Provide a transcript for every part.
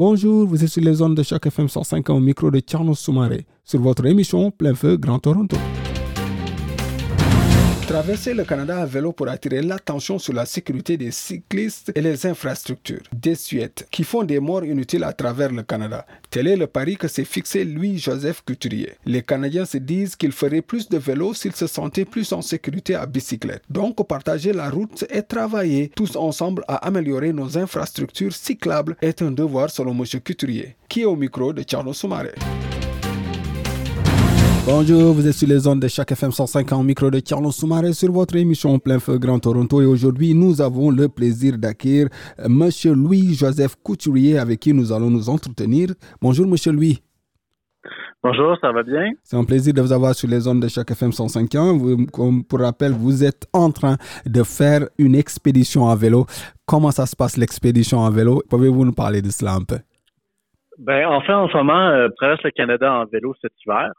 Bonjour, vous êtes sur les zones de chaque FM 105 au micro de Tcherno Soumaré sur votre émission Plein Feu Grand Toronto. Traverser le Canada à vélo pour attirer l'attention sur la sécurité des cyclistes et les infrastructures. Des suites qui font des morts inutiles à travers le Canada. Tel est le pari que s'est fixé Louis-Joseph Couturier. Les Canadiens se disent qu'ils feraient plus de vélo s'ils se sentaient plus en sécurité à bicyclette. Donc, partager la route et travailler tous ensemble à améliorer nos infrastructures cyclables est un devoir selon M. Couturier, qui est au micro de Charles Soumaré. Bonjour, vous êtes sur les ondes de chaque FM 105 en micro de Carlos Soumaré sur votre émission Plein Feu Grand Toronto et aujourd'hui nous avons le plaisir d'accueillir euh, Monsieur Louis-Joseph Couturier avec qui nous allons nous entretenir. Bonjour Monsieur Louis. Bonjour, ça va bien? C'est un plaisir de vous avoir sur les ondes de chaque FM 105.1. Vous, comme pour rappel, vous êtes en train de faire une expédition à vélo. Comment ça se passe l'expédition à vélo? Pouvez-vous nous parler de cela un peu? Ben, enfin, en ce moment, euh, traverse le Canada en vélo cet hiver.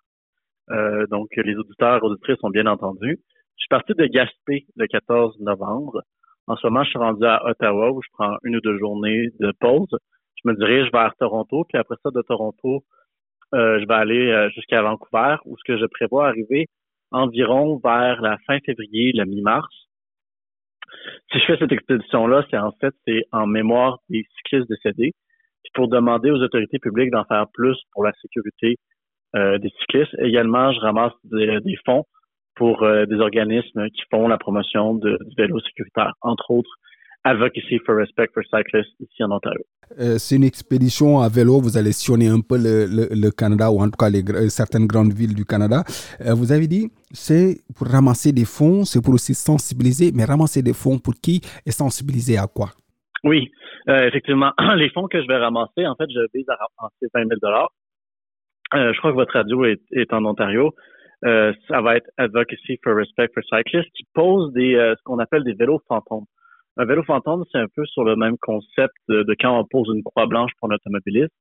Euh, donc, les auditeurs et auditrices sont bien entendus. Je suis parti de Gaspé le 14 novembre. En ce moment, je suis rendu à Ottawa où je prends une ou deux journées de pause. Je me dirige vers Toronto, puis après ça, de Toronto, euh, je vais aller euh, jusqu'à Vancouver où ce que je prévois arriver environ vers la fin février, la mi-mars. Si je fais cette expédition-là, c'est en fait c'est en mémoire des cyclistes décédés, puis pour demander aux autorités publiques d'en faire plus pour la sécurité des cyclistes. Également, je ramasse des, fonds pour euh, des organismes qui font la promotion de, du vélo sécuritaire, entre autres Advocacy for Respect for Cyclists ici en Ontario. Euh, c'est une expédition à vélo. Vous allez sillonner un peu le, le, Canada ou en tout cas les, certaines grandes villes du Canada. vous avez dit c'est pour ramasser des fonds, c'est pour aussi sensibiliser, mais ramasser des fonds pour qui et sensibiliser à quoi? Oui, effectivement. Les fonds que je vais ramasser, en fait, je vise à ramasser 20 000 euh, je crois que votre radio est, est en Ontario. Euh, ça va être Advocacy for Respect for Cyclists qui pose des euh, ce qu'on appelle des vélos fantômes. Un vélo fantôme, c'est un peu sur le même concept de, quand on pose une croix blanche pour un automobiliste.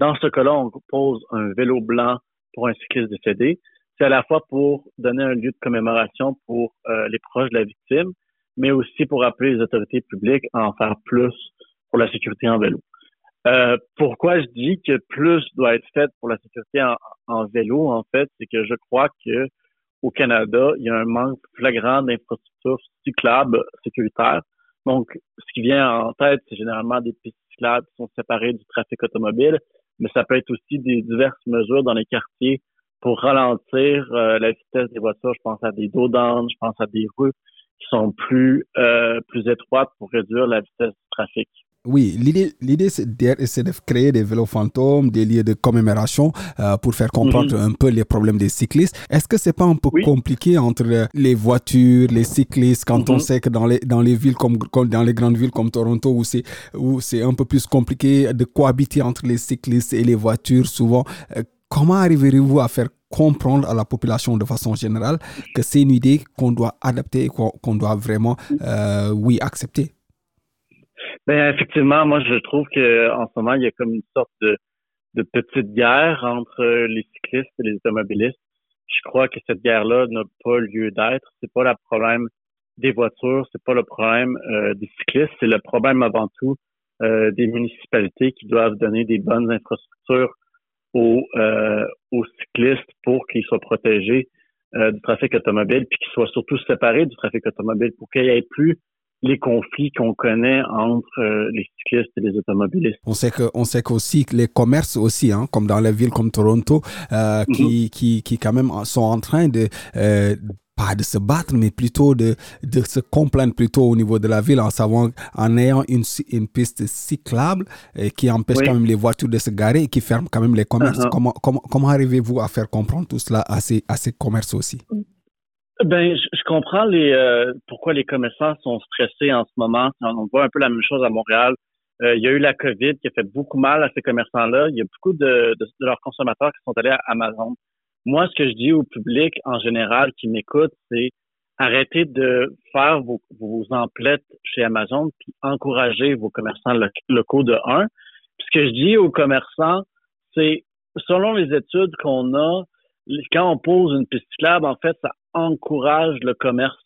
Dans ce cas-là, on pose un vélo blanc pour un cycliste décédé. C'est à la fois pour donner un lieu de commémoration pour les proches de la victime, mais aussi pour appeler les autorités publiques à en faire plus pour la sécurité en vélo. Euh, pourquoi je dis que plus doit être fait pour la sécurité en, vélo, en fait, c'est que je crois que au Canada, il y a un manque flagrant d'infrastructures cyclables sécuritaires. Donc, ce qui vient en tête, c'est généralement des pistes cyclables qui sont séparées du trafic automobile, mais ça peut être aussi des diverses mesures dans les quartiers pour ralentir euh, la vitesse des voitures. Je pense à des dos je pense à des rues qui sont plus euh, plus étroites pour réduire la vitesse du trafic. Oui, l'idée, c'est de créer des vélos fantômes, des lieux de commémoration euh, pour faire comprendre mhm. un peu les problèmes des cyclistes. Est-ce que c'est pas un peu compliqué entre les voitures, les cyclistes, quand on mhm. sait que dans les, dans les villes comme, dans les grandes villes comme Toronto, où c'est, où c'est un peu plus compliqué de cohabiter entre les cyclistes et les voitures souvent, euh, comment arriverez-vous à faire comprendre à la population de façon générale que c'est une idée qu'on doit adapter et qu'on doit vraiment, euh, oui, accepter? Ben effectivement, moi je trouve que en ce moment il y a comme une sorte de, de petite guerre entre les cyclistes et les automobilistes. Je crois que cette guerre-là n'a pas lieu d'être. C'est pas le problème des voitures, c'est pas le problème euh, des cyclistes, c'est le problème avant tout euh, des municipalités qui doivent donner des bonnes infrastructures aux, euh, aux cyclistes pour qu'ils soient protégés du trafic automobile, puis qu'ils soient surtout séparés du trafic automobile pour qu'il n'y ait plus les conflits qu'on connaît entre euh, les cyclistes et les automobilistes. On sait que, on sait qu'aussi les commerces aussi, hein, comme dans les villes comme Toronto, euh, qui, mhm. qui, qui quand même sont en train de euh, pas de se battre, mais plutôt de, de se complaindre plutôt au niveau de la ville en savant, en ayant une, une piste cyclable et qui empêche quand même les voitures de se garer et qui ferme quand même les commerces. Uh-huh. Comment, comment, comment arrivez-vous à faire comprendre tout cela à ces, à ces commerces aussi? Ben, je, comprends les euh, pourquoi les commerçants sont stressés en ce moment. On voit un peu la même chose à Montréal. Euh, il y a eu la COVID qui a fait beaucoup mal à ces commerçants-là. Il y a beaucoup de, de, leurs consommateurs qui sont allés à Amazon. Moi, ce que je dis au public en général qui m'écoute, c'est arrêtez de faire vos, vos emplettes chez Amazon puis encouragez vos commerçants locaux de un. Puis ce que je dis aux commerçants, c'est selon les études qu'on a, quand on pose une piste cyclable, en fait, ça encourage le commerce.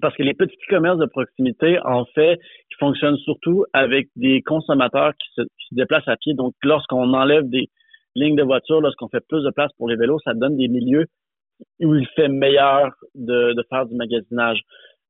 Parce que les petits commerces de proximité, en fait, ils fonctionnent surtout avec des consommateurs qui se, déplacent à pied. Donc, lorsqu'on enlève des lignes de voiture, lorsqu'on fait plus de place pour les vélos, ça donne des milieux où il fait meilleur de, de faire du magasinage.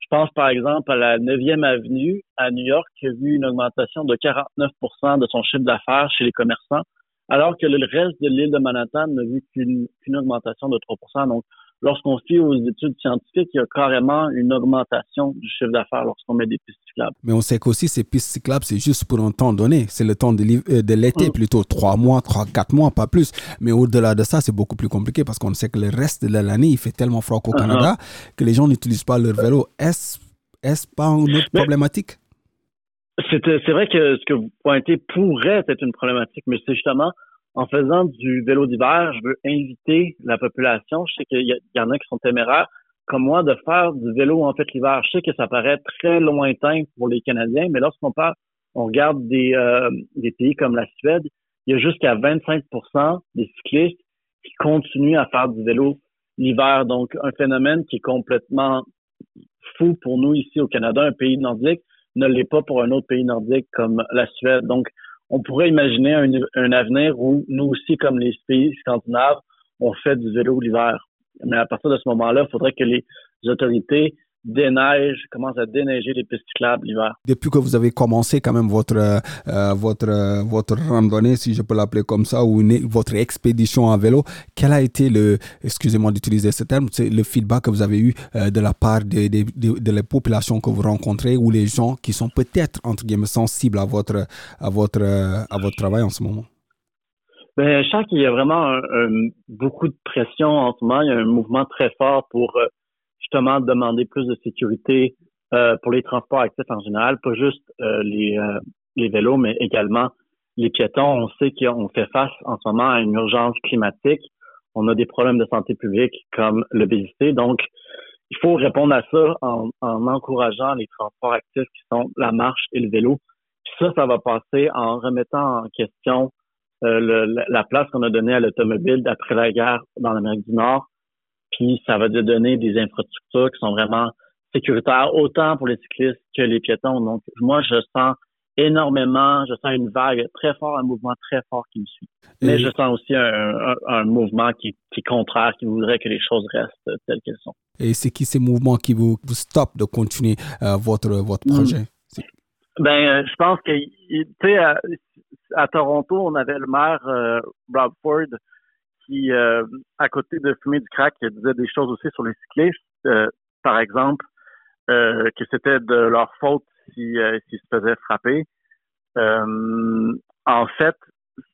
Je pense par exemple à la 9e avenue à New York qui a vu une augmentation de 49% de son chiffre d'affaires chez les commerçants alors que le reste de l'île de Manhattan n'a vu qu'une augmentation de 3 Donc, lorsqu'on suit aux études scientifiques, il y a carrément une augmentation du chiffre d'affaires lorsqu'on met des pistes cyclables. Mais on sait qu'aussi, ces pistes cyclables, c'est juste pour un temps donné. C'est le temps de euh, l'été, mm. plutôt trois mois, trois, quatre mois, pas plus. Mais au-delà de ça, c'est beaucoup plus compliqué parce qu'on sait que le reste de l'année, il fait tellement froid qu'au uh-huh. Canada que les gens n'utilisent pas leur vélo. Est-ce est pas une autre problématique? C'est vrai que ce que vous pointez pourrait être une problématique, mais c'est justement en faisant du vélo d'hiver, je veux inviter la population. Je sais qu'il y, en a qui sont téméraires, comme moi, de faire du vélo en fait l'hiver. Je sais que ça paraît très lointain pour les Canadiens, mais lorsqu'on parle, on regarde des, euh, des pays comme la Suède, il y a jusqu'à 25% des cyclistes qui continuent à faire du vélo l'hiver. Donc, un phénomène qui est complètement fou pour nous ici au Canada, un pays nordique, ne l'est pas pour un autre pays nordique comme la Suède. Donc, on pourrait imaginer un, avenir où nous aussi, comme les pays scandinaves, on fait du vélo l'hiver. Mais à partir de ce moment-là, il faudrait que les autorités déneige, commence à déneiger les pistes cyclables l'hiver. Depuis que vous avez commencé quand même votre euh, votre euh, votre randonnée, si je peux l'appeler comme ça, ou votre expédition à vélo, quel a été le, excusez-moi d'utiliser ce terme, c'est le feedback que vous avez eu euh, de la part de, de, de, la population que vous rencontrez ou les gens qui sont peut-être entre guillemets sensibles à votre à votre à votre travail en ce moment? Ben, je sens qu'il y a vraiment beaucoup de pression en ce moment. Il y a un mouvement très fort pour justement demander plus de sécurité euh, pour les transports actifs en général, pas juste euh, les, euh, les vélos, mais également les piétons. On sait qu'on fait face en ce moment à une urgence climatique. On a des problèmes de santé publique comme l'obésité. Donc, il faut répondre à ça en, en, encourageant les transports actifs qui sont la marche et le vélo. Puis ça, ça va passer en remettant en question le, la place qu'on a donnée à l'automobile d'après la guerre dans l'Amérique du Nord puis ça va te donner des infrastructures qui sont vraiment sécuritaires, autant pour les cyclistes que les piétons. Donc, moi, je sens énormément, je sens une vague très forte, un mouvement très fort qui me suit. Mais je sens aussi un, mouvement qui, qui, est contraire, qui voudrait que les choses restent telles qu'elles sont. Et c'est qui ces mouvements qui vous, vous stoppent de continuer euh, votre, votre hmm. projet? Ben, euh, je pense que, tu sais, à, Toronto, on avait le maire euh, Rob Ford qui, euh, à côté de fumer du crack, disait des choses aussi sur les cyclistes. Euh, par exemple, euh, que c'était de leur faute s'ils si, se faisaient frapper. en fait,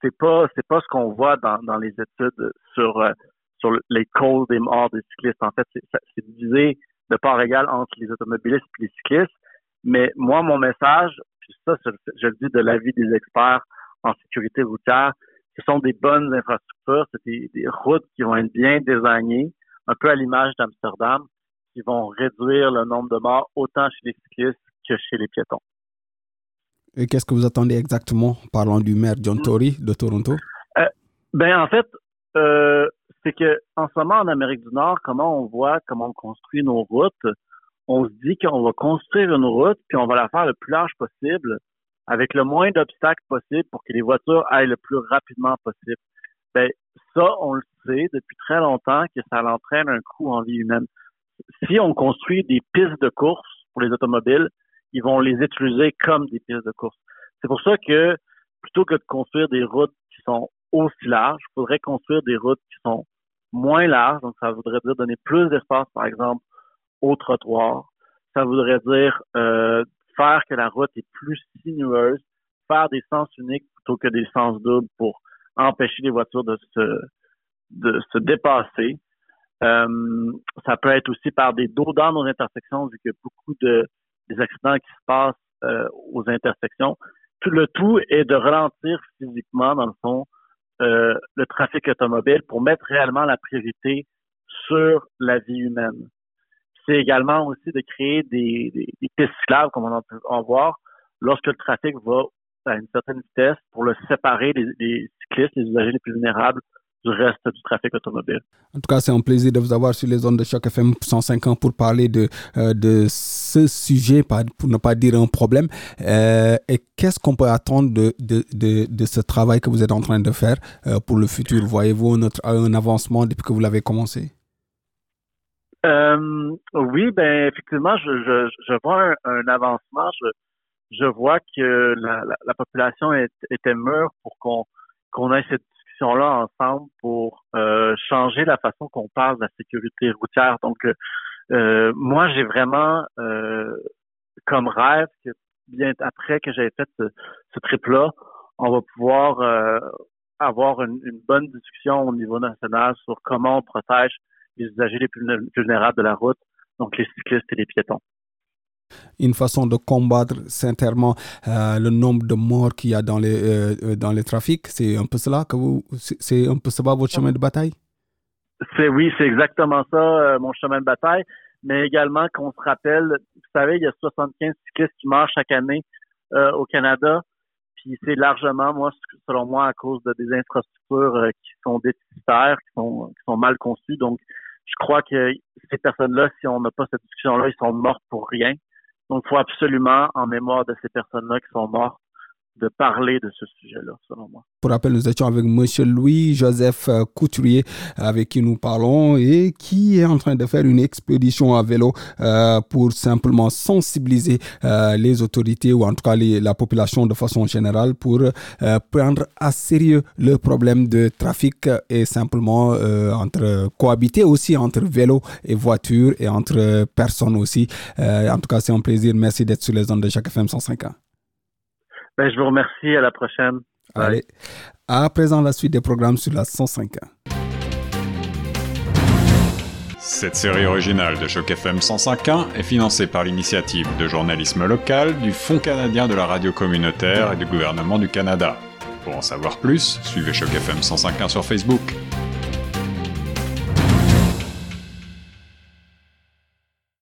c'est pas c'est pas ce qu'on voit dans, dans les études sur sur les causes des morts des cyclistes. En fait, c'est divisé de part égale entre les automobilistes et les cyclistes. Mais moi, mon message, puis ça, je, je le dis de l'avis des experts en sécurité routière, ce sont des bonnes infrastructures, c'est des, routes qui vont être bien désignées, un peu à l'image d'Amsterdam, qui vont réduire le nombre de morts autant chez les cyclistes que chez les piétons. Et qu'est-ce que vous attendez exactement, parlant du maire John Tory de Toronto? Euh, ben en fait, euh, c'est que en ce moment en Amérique du Nord, comment on voit comment on construit nos routes, on se dit qu'on va construire une route puis on va la faire le plus large possible avec le moins d'obstacles possible pour que les voitures aillent le plus rapidement possible. Ben, ça, on le sait depuis très longtemps que ça entraîne un coût en vie humaine. Si on construit des pistes de course pour les automobiles, ils vont les utiliser comme des pistes de course. C'est pour ça que plutôt que de construire des routes qui sont aussi larges, il faudrait construire des routes qui sont moins larges. Donc, ça voudrait dire donner plus d'espace, par exemple, au trottoir. Ça voudrait dire euh, faire que la route est plus sinueuse, faire des sens uniques plutôt que des sens doubles pour empêcher les voitures de se, de se dépasser. Euh, ça peut être aussi par des dos dans nos intersections, vu qu'il y a beaucoup de des accidents qui se passent euh, aux intersections. le tout est de ralentir physiquement, dans le fond, euh, le trafic automobile pour mettre réellement la priorité sur la vie humaine. C'est également aussi de créer des, des, des pistes cyclables, comme on peut en voir, lorsque le trafic va à une certaine vitesse pour le séparer des, cyclistes, les usagers les plus vulnérables du reste du trafic automobile. En tout cas, c'est un plaisir de vous avoir sur les zones de choc FM 105 ans pour parler de, euh, ce sujet, pour ne pas dire un problème. Euh, et qu'est-ce qu'on peut attendre de, ce travail que vous êtes en train de faire euh, pour le futur? Voyez-vous un, avancement depuis que vous l'avez commencé? Oui, ben effectivement, je, je, je vois un, avancement. Je, je vois que la, la, population est, était mûre pour qu'on qu'on ait cette discussion-là ensemble pour euh, changer la façon qu'on parle de la sécurité routière. Donc, euh, moi, j'ai vraiment euh, comme rêve que bien après que j'ai fait ce, ce trip-là, on va pouvoir euh, avoir une, une, bonne discussion au niveau national sur comment on protège les usagers les plus vulnérables de la route, donc les cyclistes et les piétons une façon de combattre sincèrement euh, le nombre de morts qu'il y a dans les, euh, euh, dans les trafics. C'est un peu cela que vous, c'est un peu ça votre chemin de bataille? C'est oui, c'est exactement ça, mon chemin de bataille. Mais également qu'on se rappelle, vous savez, il y a 75 cyclistes qui meurent chaque année au Canada. Puis c'est largement, moi, selon moi, à cause de des infrastructures qui sont déficitaires, qui sont, qui sont mal conçues. Donc, je crois que ces personnes-là, si on n'a pas cette discussion-là, ils sont morts pour rien. Donc, il faut absolument, en mémoire de ces personnes-là qui sont mortes, de parler de ce sujet-là, selon moi. Pour rappel, nous étions avec M. Louis-Joseph euh, Couturier, avec qui nous parlons, et qui est en train de faire une expédition à vélo euh, pour simplement sensibiliser euh, les autorités, ou en tout cas la population de façon générale, pour prendre à sérieux le problème de trafic et simplement entre cohabiter aussi entre vélo et voiture et entre personnes aussi. en tout cas, c'est un plaisir. Merci d'être sur les ondes de chaque FM 105 ans. Ben, je vous remercie. À la prochaine. Allez. À présent, la suite des programmes sur la 105. Cette série originale de Choc FM 105.1 est financée par l'initiative de journalisme local du Fonds canadien de la radio communautaire et du gouvernement du Canada. Pour en savoir plus, suivez Choc FM 105.1 sur Facebook.